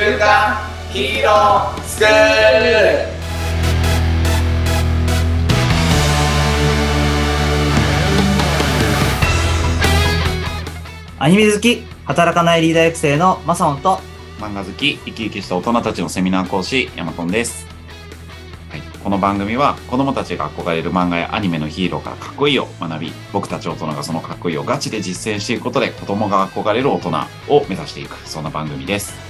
週刊ヒーロースクールアニメ好き、働かないリーダー育成のマサオンと、漫画好き、生き生きした大人たちのセミナー講師、ヤマトンです。はい、この番組は子供たちが憧れる漫画やアニメのヒーローからかっこいいを学び、僕たち大人がそのかっこいいをガチで実践していくことで子供が憧れる大人を目指していく、そんな番組です。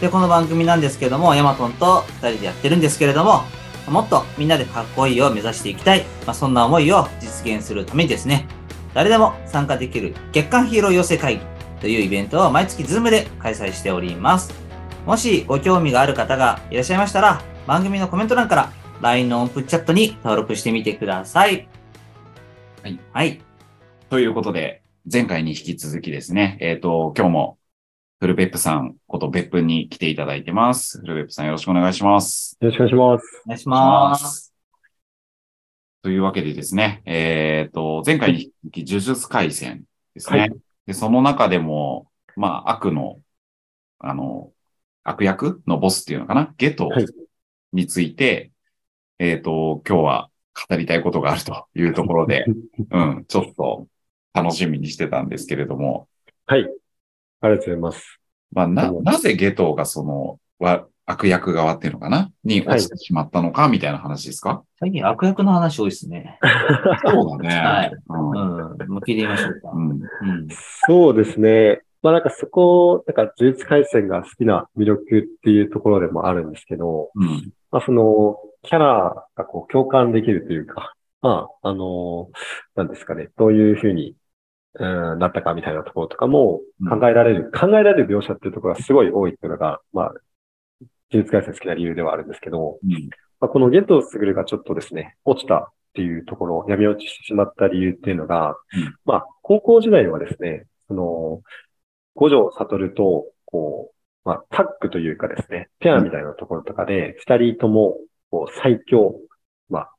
で、この番組なんですけども、ヤマトンと二人でやってるんですけれども、もっとみんなでかっこいいを目指していきたい、まあ、そんな思いを実現するためにですね、誰でも参加できる月間ヒーロー養成会議というイベントを毎月 Zoom で開催しております。もしご興味がある方がいらっしゃいましたら、番組のコメント欄から LINE のオープンチャットに登録してみてください。はい。はい。ということで、前回に引き続きですね、えっ、と、今日もフルペップさんこと別府に来ていただいてます。フルペップさんよろしくお願いします。よろしくお願いします。お願いします。というわけでですね、えっ、と、前回に引き続き呪術回戦ですね。はいで、その中でも、まあ、悪の、あの、悪役のボスっていうのかな？ゲトはいについて、えっ、と、今日は語りたいことがあるというところで、うん、ちょっと楽しみにしてたんですけれども、はい。ありがとうございます。まあ、な、うんなぜゲトがその、わ悪役側っていうのかな？に落ちてしまったのか、みたいな話ですか、最近悪役の話多いですね。そうだね。はいうんうん。もう聞いてみましょうか。うんうん。そうですね。まあなんかそこ、なんか呪術回戦が好きな魅力っていうところでもあるんですけど、うん。まあその、キャラがこう共感できるというか、まあ、あの、なんですかね、どういうふうに、うん、なったかみたいなところとかも考えられる、考えられる描写っていうところがすごい多いっていうのが、まあ、呪術回戦好きな理由ではあるんですけど、うん。まあ、このゲトウスグルがちょっとですね、落ちたっていうところ、闇落ちしてしまった理由っていうのが、うんまあ、高校時代はですね、その、五条悟と、こう、まあ、タッグというかですね、ペアみたいなところとかで、二人とも、こう、最強。まあ、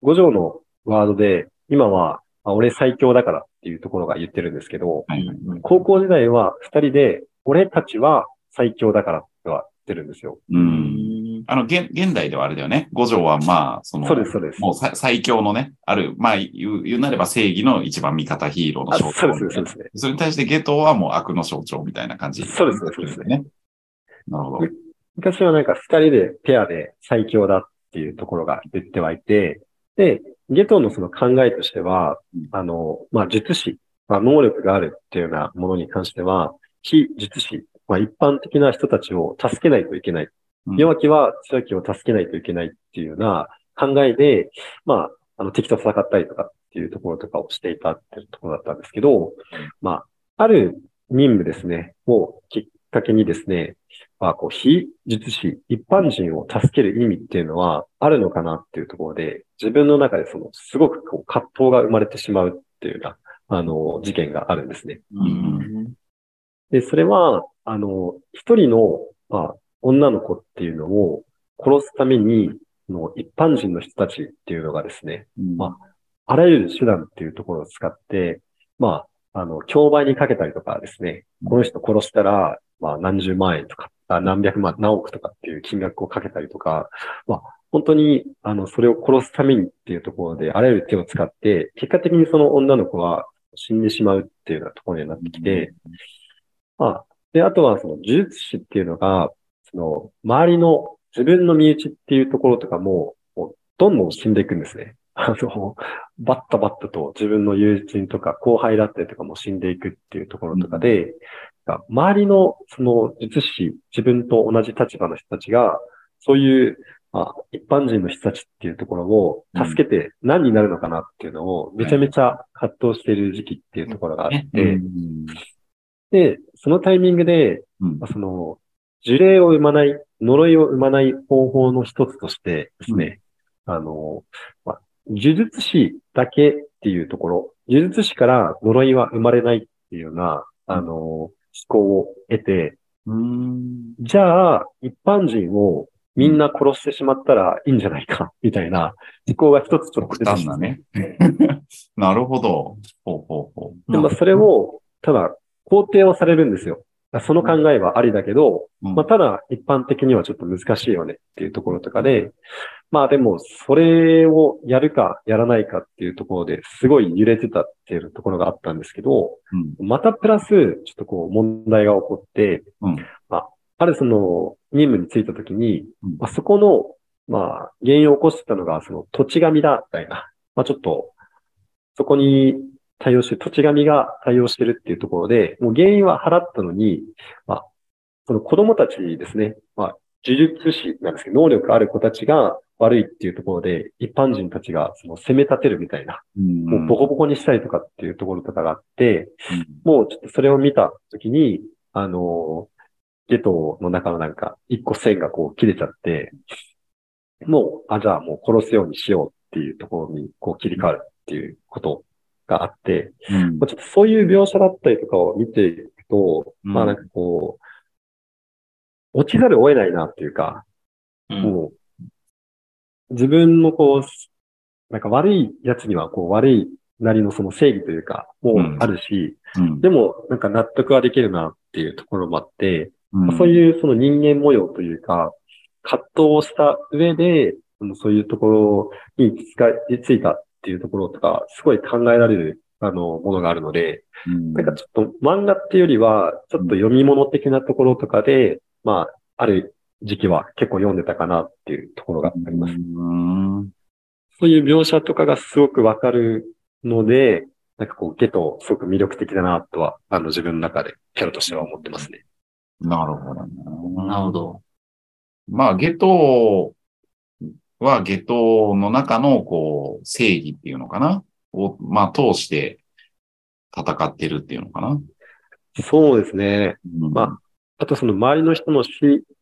五条のワードで、今は、あ俺最強だからっていうところが言ってるんですけど、はいはい。高校時代は二人で、俺たちは最強だからっては言ってるんですよ。うん。あの、現、現代ではあれだよね。五条はまあ、その、そうです、そうです。もうさ最強のね、ある、まあ、言う、言うなれば正義の一番味方ヒーローのあ象徴そうです、そうですね。それに対してゲトはもう悪の象徴みたいな感じ。そうですそうですね。なるほど。昔はなんか二人でペアで最強だっていうところが言ってはいて、で、ゲトのその考えとしてはうん、あの、まあ、術師、まあ、能力があるっていうようなものに関しては、非術師、まあ、一般的な人たちを助けないといけない。うん。弱きは強きを助けないといけないっていうような考えで、まあ、あの、敵と戦ったりとかっていうところとかをしていたっていうところだったんですけど、まあ、ある任務ですね、をきっかけにですね、まあ、こう、非術師、一般人を助ける意味っていうのはあるのかなっていうところで、自分の中でその、すごくこう、葛藤が生まれてしまうっていうような、あの、事件があるんですね。うんで、それは、あの、一人の、まあ、女の子っていうのを殺すために、の一般人の人たちっていうのがですね、うんまあらゆる手段っていうところを使って、まあ、あの、競売にかけたりとかですね、この人殺したら、まあ、何十万円とか、あ何百万、何億とかっていう金額をかけたりとか、まあ、本当に、あの、それを殺すためにっていうところで、あらゆる手を使って、結果的にその女の子は死んでしまうっていうようなところになってきて、まあ、で、あとはその呪術師っていうのが、その、周りの自分の身内っていうところとかも、もうどんどん死んでいくんですね。あの、バッタバッタと自分の友人とか後輩だったりとかも死んでいくっていうところとかで、周りのその術師、自分と同じ立場の人たちが、そういう、まあ、一般人の人たちっていうところを助けて何になるのかなっていうのをめちゃめちゃ葛藤している時期っていうところがあって、うん。で、そのタイミングで、うん。まあその、呪霊を生まない、呪いを生まない方法の一つとしてですね、あの、まあ、呪術師だけっていうところ、呪術師から呪いは生まれないっていうような、あの、思考を得て、うんじゃあ、一般人をみんな殺してしまったらいいんじゃないか、みたいな思考が一つちょっと極出てきたね。なるほど。ほうほうほでもそれを、ただ、肯定をされるんですよ。その考えはありだけど、うんまあ、ただ一般的にはちょっと難しいよねっていうところとかで、まあでも、それをやるかやらないかっていうところですごい揺れてたっていうところがあったんですけど、うん。またプラス、ちょっとこう問題が起こって、うんまあ、あるその任務に就いたときに、うんまあ、そこの、まあ、原因を起こしてたのが、その土地神だ、みたいな。まあちょっと、そこに対応して、土地神が対応してるっていうところで、もう原因は払ったのに、まあ、その子供たちですね、まあ、呪術師なんですけど、能力ある子たちが悪いっていうところで、一般人たちがその攻め立てるみたいな、うん。もうボコボコにしたりとかっていうところとかがあって、うん。もうちょっとそれを見たときに、あの、ゲトの中のなんか、一個線がこう切れちゃって、もう、あ、じゃあもう殺すようにしようっていうところにこう切り替わるっていうことがあって、うん。まあちょっとそういう描写だったりとかを見ていくと、うん。まあなんかこう、落ちざるを得ないなっていうか、うん。もう、自分のこう、なんか悪いやつにはこう悪いなりのその正義というか、もうあるし、うん。でもなんか納得はできるなっていうところもあって、うん。そういうその人間模様というか、葛藤をした上で、そのそういうところに使いついたっていうところとか、すごい考えられる、あの、ものがあるので、うん。なんかちょっと漫画っていうよりは、ちょっと読み物的なところとかで、まあ、ある時期は結構読んでたかなっていうところがあります。うんそういう描写とかがすごくわかるので、なんかこう、ゲト、すごく魅力的だなとは、あの、自分の中でキャラとしては思ってますね。なるほどね。なるほど。まあ、ゲトはゲトの中の、こう、正義っていうのかな？を、まあ、通して戦ってるっていうのかな？そうですね。うんまああとその周りの人の死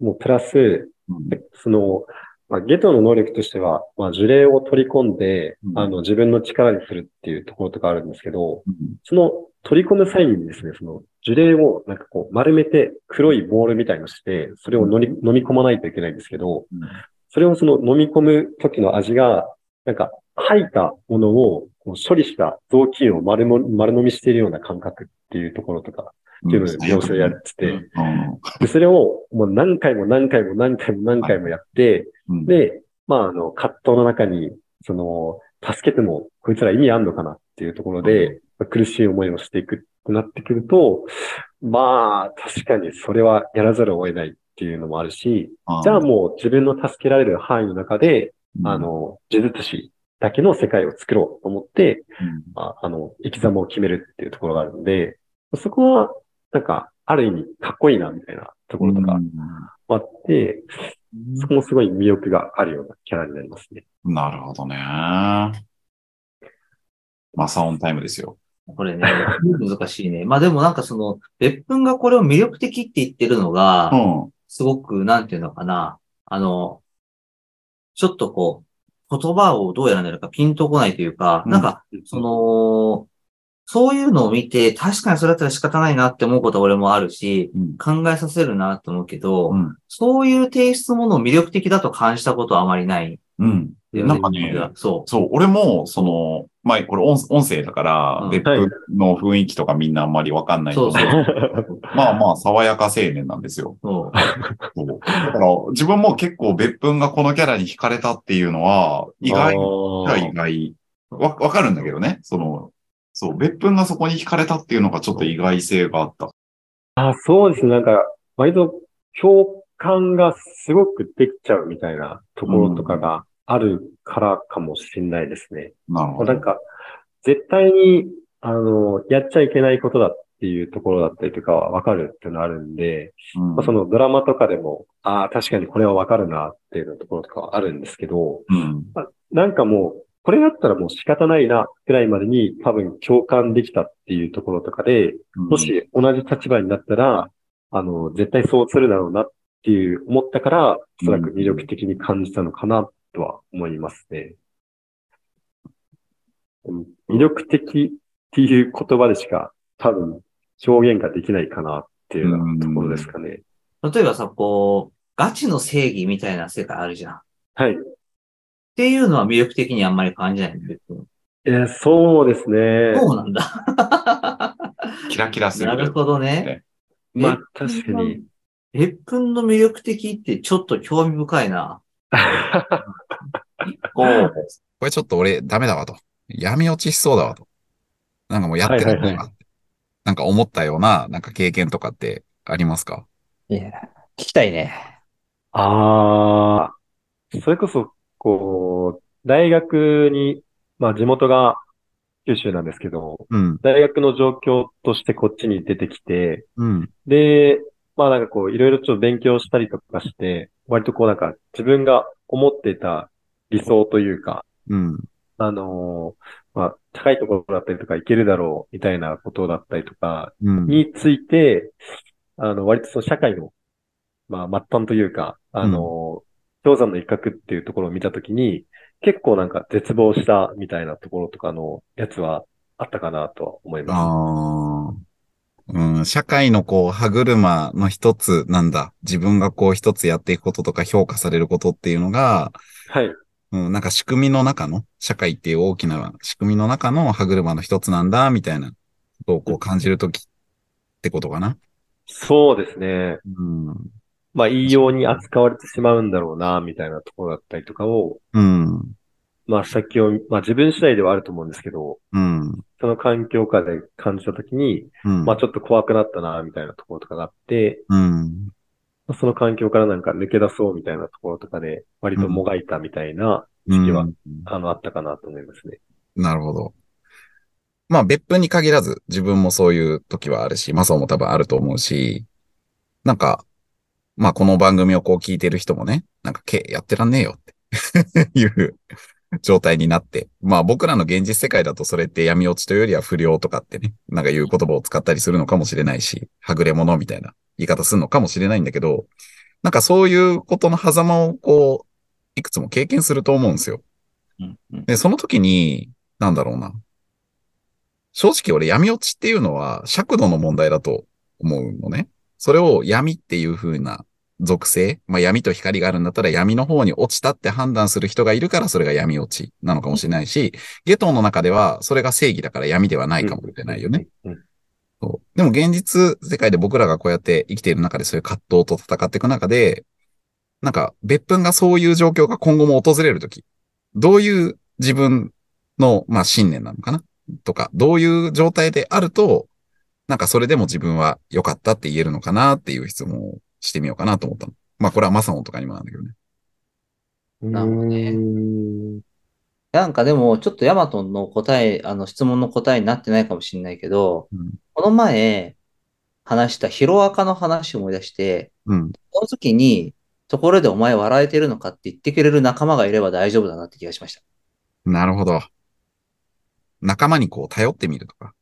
もプラス、うん。その、まあ、ゲトの能力としては、まあ、呪霊を取り込んで、うん。あの、自分の力にするっていうところとかあるんですけど、うん。その取り込む際にですね、その呪霊をなんかこう丸めて黒いボールみたいのして、それを飲み飲み込まないといけないんですけど、それをその飲み込む時の味が、なんか吐いたものをこう処理した雑巾を丸も丸飲みしているような感覚っていうところとか、っていうので描写やってて、うん。でそれをもう何回も何回も何回も何回もやって、うん。で、まあ、あの、葛藤の中に、その、助けても、こいつら意味あんのかなっていうところで、苦しい思いをしていくってなってくると、まあ、確かにそれはやらざるを得ないっていうのもあるし、じゃあもう自分の助けられる範囲の中で、あ、の、呪術師だけの世界を作ろうと思って、うん。まあ、あの、生き様を決めるっていうところがあるので、そこは、なんか、ある意味、かっこいいな、みたいなところとかあって、そこもすごい魅力があるようなキャラになりますね。なるほどね。マサオンタイムですよ。これね、難しいね。まあでもなんかその、別府がこれを魅力的って言ってるのが、うん。すごく、なんていうのかな。あの、ちょっとこう、言葉をどうやらなるかピンとこないというか、うんなんか、その、そういうのを見て、確かにそれだったら仕方ないなって思うことは俺もあるし、うん。考えさせるなと思うけど、うん。そういう提出ものを魅力的だと感じたことはあまりない。うん。なんかね、そそう、俺も、その、まあ、これ音音声だからう、ん別府の雰囲気とかみんなあんまりわかんないと思うそう まあまあ、爽やか青年なんですよ。う。そう。そうだから、自分も結構別府がこのキャラに惹かれたっていうのは、意外あ意外。わ、わかるんだけどね。その、そう、別府がそこに惹かれたっていうのがちょっと意外性があった。あ、そうですね。なんか、割と共感がすごくできちゃうみたいなところとかがあるからかもしれないですね。なるほど。なんか、絶対に、あの、やっちゃいけないことだっていうところだったりとかはわかるっていうのあるんで、うんまあ、そのドラマとかでも、ああ、確かにこれはわかるなっていうところとかはあるんですけど、うん。なんかもう、これだったらもう仕方ないな、くらいまでに多分共感できたっていうところとかで、もし同じ立場になったら、あの、絶対そうするだろうなっていう思ったから、おそらく魅力的に感じたのかなとは思いますね。うん魅力的っていう言葉でしか多分表現ができないかなっていうようなところですかね。例えばさ、こう、ガチの正義みたいな世界あるじゃん。っはい。ていうのは魅力的にあんまり感じないんだけど。えーそうですね。そうなんだ。キラキラする。なるほどね。まあ、確かに。別粉の魅力的ってちょっと興味深いな。こう、これちょっと俺ダメだわと。闇落ちしそうだわと。なんかもうやってないはいはいはなんか思ったような、なんか経験とかってありますか？いや、聞きたいね。ああ、それこそ、こう、大学に、まあ地元が九州なんですけど、うん。大学の状況としてこっちに出てきて、うん。で、まあなんかこう、いろいろちょっと勉強したりとかして、割とこうなんか自分が思っていた理想というか、うん。あのーまあ高いところだったりとかいけるだろうみたいなことだったりとかうん。について、あの、割とその社会の、まあ末端というか、あのー氷山の一角っていうところを見たときに、結構なんか絶望したみたいなところとかのやつはあったかなとは思います。うん、社会のこう、歯車の一つなんだ。自分がこう一つやっていくこととか評価されることっていうのが、はい。うん、なんか仕組みの中の、社会っていう大きな仕組みの中の歯車の一つなんだ、みたいなことをこう感じるときってことかな。そうですね。うん。まあ、いいように扱われてしまうんだろうな、みたいなところだったりとかを、うん。まあ、先を、まあ、自分次第ではあると思うんですけど、うん。その環境下で感じたときに、うん。まあ、ちょっと怖くなったな、みたいなところとかがあって、うん。その環境からなんか抜け出そうみたいなところとかで、割ともがいたみたいなう時期は、ん。あの、あったかなと思いますね。なるほど。まあ別府に限らず自分もそういう時はあるし、マサオも多分あると思うし、なんか、まあこの番組をこう聞いてる人もね、なんかけやってらんねえよって いう状態になって、まあ僕らの現実世界だとそれって闇落ちというよりは不良とかってね、なんかいう言葉を使ったりするのかもしれないし、はぐれ者みたいな言い方するのかもしれないんだけど、なんかそういうことの狭間をこう、いくつも経験すると思うんですよ。で、その時に、なんだろうな。正直俺闇落ちっていうのは尺度の問題だと思うのね。それを闇っていう風な属性、まあ闇と光があるんだったら闇の方に落ちたって判断する人がいるからそれが闇落ちなのかもしれないし、ゲトの中ではそれが正義だから闇ではないかもしれないよね。うん。そうでも現実世界で僕らがこうやって生きている中でそういう葛藤と戦っていく中で、なんか別分がそういう状況が今後も訪れるとき、どういう自分の、まあ、信念なのかな？とか、どういう状態であると、なんかそれでも自分は良かったって言えるのかなっていう質問をしてみようかなと思ったの。まあこれはマサオンとかにもなんだけどね。なるほどねなんかでも、ちょっとヤマトンの答え、あの質問の答えになってないかもしれないけど、うんこの前話したヒロアカの話を思い出して、うん。その時に、ところでお前笑えてるのかって言ってくれる仲間がいれば大丈夫だなって気がしました。なるほど。仲間にこう頼ってみるとか。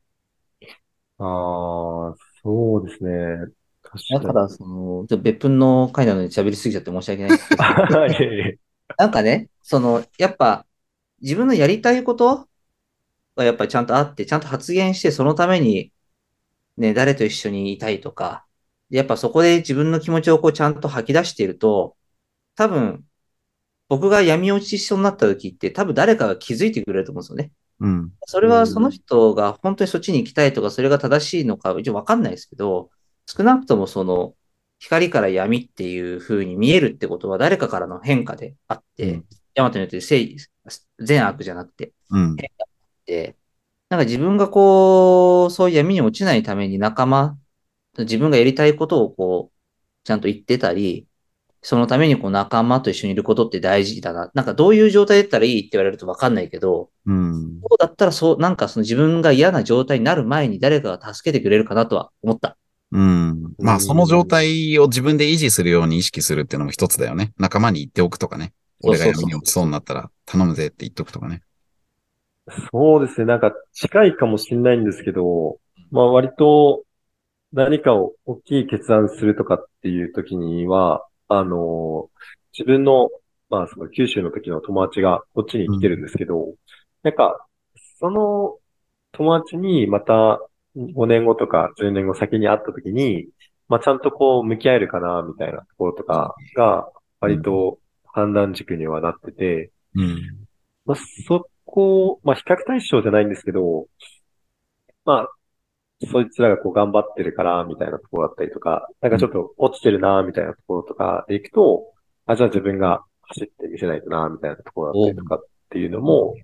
ああ、そうですね。確かだから、その、ちょっと別分の回なのに喋りすぎちゃって申し訳ないんですけど、に。いえいえなんかね、その、やっぱ、自分のやりたいことがやっぱりちゃんとあって、ちゃんと発言して、そのために、ね、誰と一緒にいたいとか、やっぱそこで自分の気持ちをこうちゃんと吐き出していると、多分、僕が闇落ちしそうになった時って、多分誰かが気づいてくれると思うんですよね。うん。それはその人が本当にそっちに行きたいとか、それが正しいのか、一応わかんないですけど、少なくともその、光から闇っていう風に見えるってことは誰かからの変化であって、うんヤマトによって正義、善悪じゃなくて、うん。で、なんか自分がこう、そういう闇に落ちないために仲間、自分がやりたいことをこう、ちゃんと言ってたり、そのためにこう仲間と一緒にいることって大事だな。なんかどういう状態だったらいいって言われるとわかんないけど、うん。そうだったらそう、なんかその自分が嫌な状態になる前に誰かが助けてくれるかなとは思った。うん。まあその状態を自分で維持するように意識するっていうのも一つだよね。仲間に言っておくとかね。俺が闇に落ちそうになったら頼むぜって言っとくとかね。そうですね。なんか近いかもしれないんですけど、まあ割と何かを大きい決断するとかっていう時には、あの、自分の、まあその九州の時の友達がこっちに来てるんですけど、なんか、その友達にまた5年後とか10年後先に会った時に、まあちゃんとこう向き合えるかな、みたいなところとかが割と判断軸にはなってて、うん。まあ、そこ、まあ、比較対象じゃないんですけど、まあ、そいつらがこう頑張ってるから、みたいなところだったりとか、なんかちょっと落ちてるな、みたいなところとかでいくと、あ、じゃあ自分が走って見せないとな、みたいなところだったりとかっていうのも、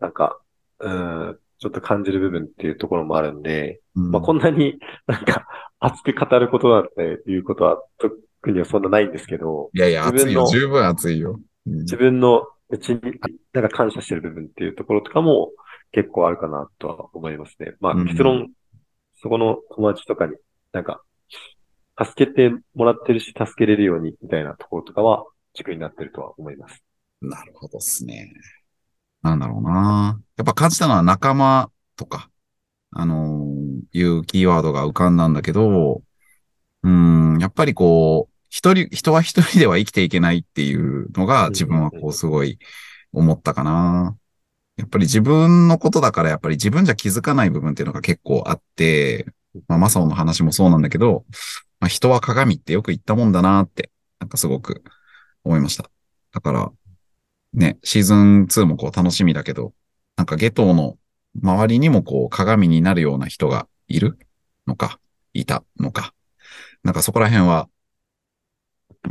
なんか、うん、ちょっと感じる部分っていうところもあるんで、うんまあこんなになんか熱く語ることなんていうことは特にはそんなないんですけど、いやいや、熱いよ。十分熱いよ。うん自分のうちに、なんか感謝してる部分っていうところとかも結構あるかなとは思いますね。まあうん結論、そこの友達とかになんか、助けてもらってるし、助けれるようにみたいなところとかは軸になってるとは思います。なるほどっすね。なんだろうな。やっぱ感じたのは仲間とか、あのーいうキーワードが浮かんだんだけど、うん、やっぱりこう、一人、人は一人では生きていけないっていうのが自分はこうすごい思ったかな。やっぱり自分のことだからやっぱり自分じゃ気づかない部分っていうのが結構あって、まあマサオの話もそうなんだけど、まあ人は鏡ってよく言ったもんだなって、なんかすごく思いました。だから、ね、シーズン2もこう楽しみだけど、なんかゲトーの周りにもこう鏡になるような人がいるのか、いたのか。なんかそこら辺は、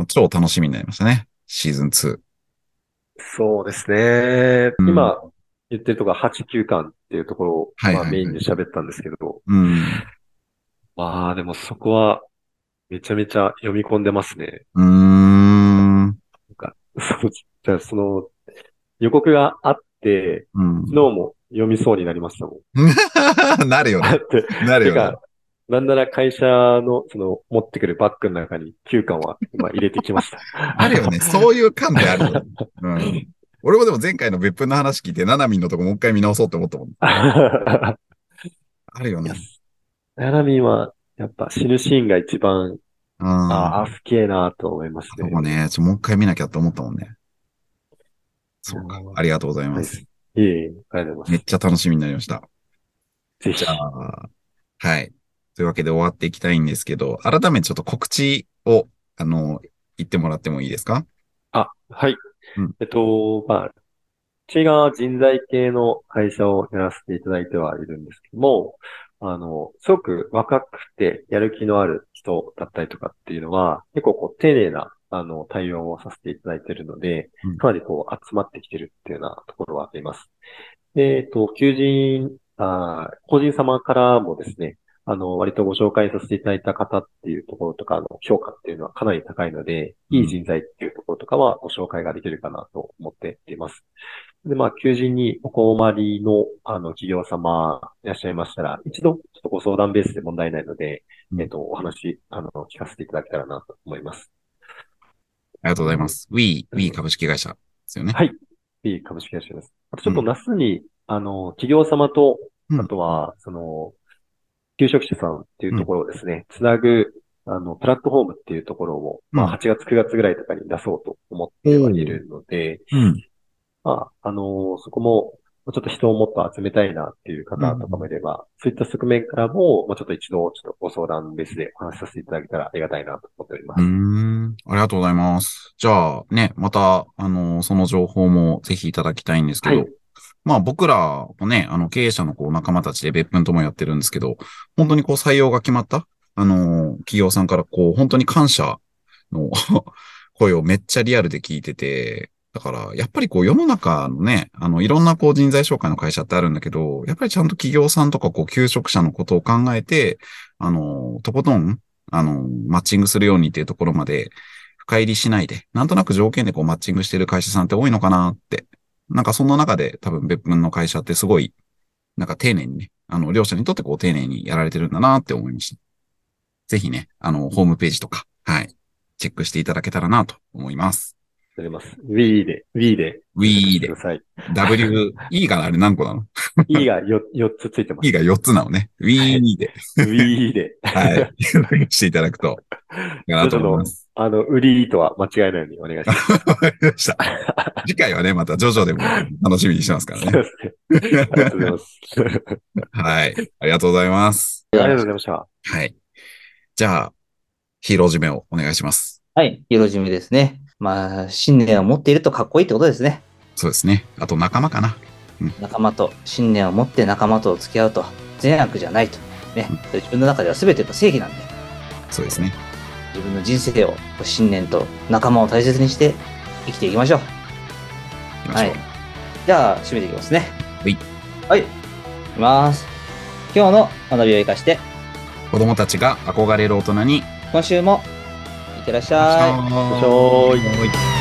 超楽しみになりましたね。シーズン2。そうですね。うん今言ってるところは8、9巻っていうところを、はいはいはいまあメインで喋ったんですけど、うん。まあでもそこはめちゃめちゃ読み込んでますね。うーん。そう、じゃあその予告があって、うん。昨日も読みそうになりましたもん。なるよね。なるよねなんなら会社の、その、持ってくるバッグの中に9巻は今入れてきました。あるよね。そういう感であるよ。うん。俺もでも前回の別府の話聞いて、ナナミンのとこもう一回見直そうって思ったもん。あるよね。ナナミンは、やっぱ死ぬシーンが一番、うん。ああ、すげえなと思いますね。そうね。ちょ、もう一回見なきゃって思ったもんね。そうか。ありがとうございはい。ます。いえいえ、ありがとうござめっいます。ちゃ楽しみになりました。ぜひじゃ。あ、はい。というわけで終わっていきたいんですけど、改めてちょっと告知を、あの、言ってもらってもいいですか？あ、はい。うんえっと、まあ、私が人材系の会社をやらせていただいてはいるんですけども、あの、すごく若くてやる気のある人だったりとかっていうのは、結構こう丁寧な、あの、対応をさせていただいているのでうん、かなりこう集まってきてるっていうようなところはあります。で、えっと、求人、あー個人様からもですね、あの、割とご紹介させていただいた方っていうところとかの評価っていうのはかなり高いので、いい人材っていうところとかはご紹介ができるかなと思っています。で、まあ、求人にお困りの、あの、企業様いらっしゃいましたら、一度、ちょっとご相談ベースで問題ないので、うんえっと、お話、あの、聞かせていただけたらなと思います。ありがとうございます。We、We 株式会社ですよね。はい。いい株式会社です。あとちょっと夏に、あの、企業様と、うんあとは、その、求職者さんっていうところをですね、つなぐ、あの、プラットフォームっていうところを、まうんあ、8月、9月ぐらいとかに出そうと思ってはいるので、うん。まあ、あのそこも、ちょっと人をもっと集めたいなっていう方とかもいれば、そういった側面からも、まあ、ちょっと一度、ちょっとご相談ベースでお話しさせていただけたらありがたいなと思っております。ん。ありがとうございます。じゃあ、ね、また、あの、その情報もぜひいただきたいんですけど、はいまあ僕らもね、あの経営者のこう仲間たちで別分ともやってるんですけど、本当にこう採用が決まった、あの、企業さんからこう本当に感謝の 声をめっちゃリアルで聞いてて、だから、やっぱりこう世の中のね、あの、いろんなこう人材紹介の会社ってあるんだけど、やっぱりちゃんと企業さんとかこう求職者のことを考えて、あの、とことん、あの、マッチングするようにっていうところまで深入りしないで、なんとなく条件でこうマッチングしてる会社さんって多いのかなって。なんかそんな中で多分別府の会社ってすごい、なんか丁寧にね、あの、両者にとってこう丁寧にやられてるんだなって思いました。ぜひね、あの、ホームページとか、はい、チェックしていただけたらなと思います。やります。Wii で、Wii で。Wii でくだ、さい。W、E があれ何個なの？E が 4, 4つついてます。?E が4つなのね。Wii で、Wii で。はい、していただくと、なと思います。あの、売りとは間違えないようにお願いします。わかりました。次回はね、またジョジョでも楽しみにしてますからね。ありがとうございます。はい。ありがとうございます。ありがとうございました。はい。じゃあ、ヒーロー締めをお願いします。はい。色締めですね。まあ、信念を持っているとかっこいいってことですね。そうですね。あと仲間かな。仲間と、信念を持って仲間と付き合うと、善悪じゃないと。ね、自分の中では全てが正義なんで、そうですね。自分の人生を信念と仲間を大切にして生きていきましょう。行きましょう。はいじゃあ、締めていきますね。はい。はい。いきます。今日の学びを生かして、子供たちが憧れる大人に、今週もいってらっしゃい。いしょーいい。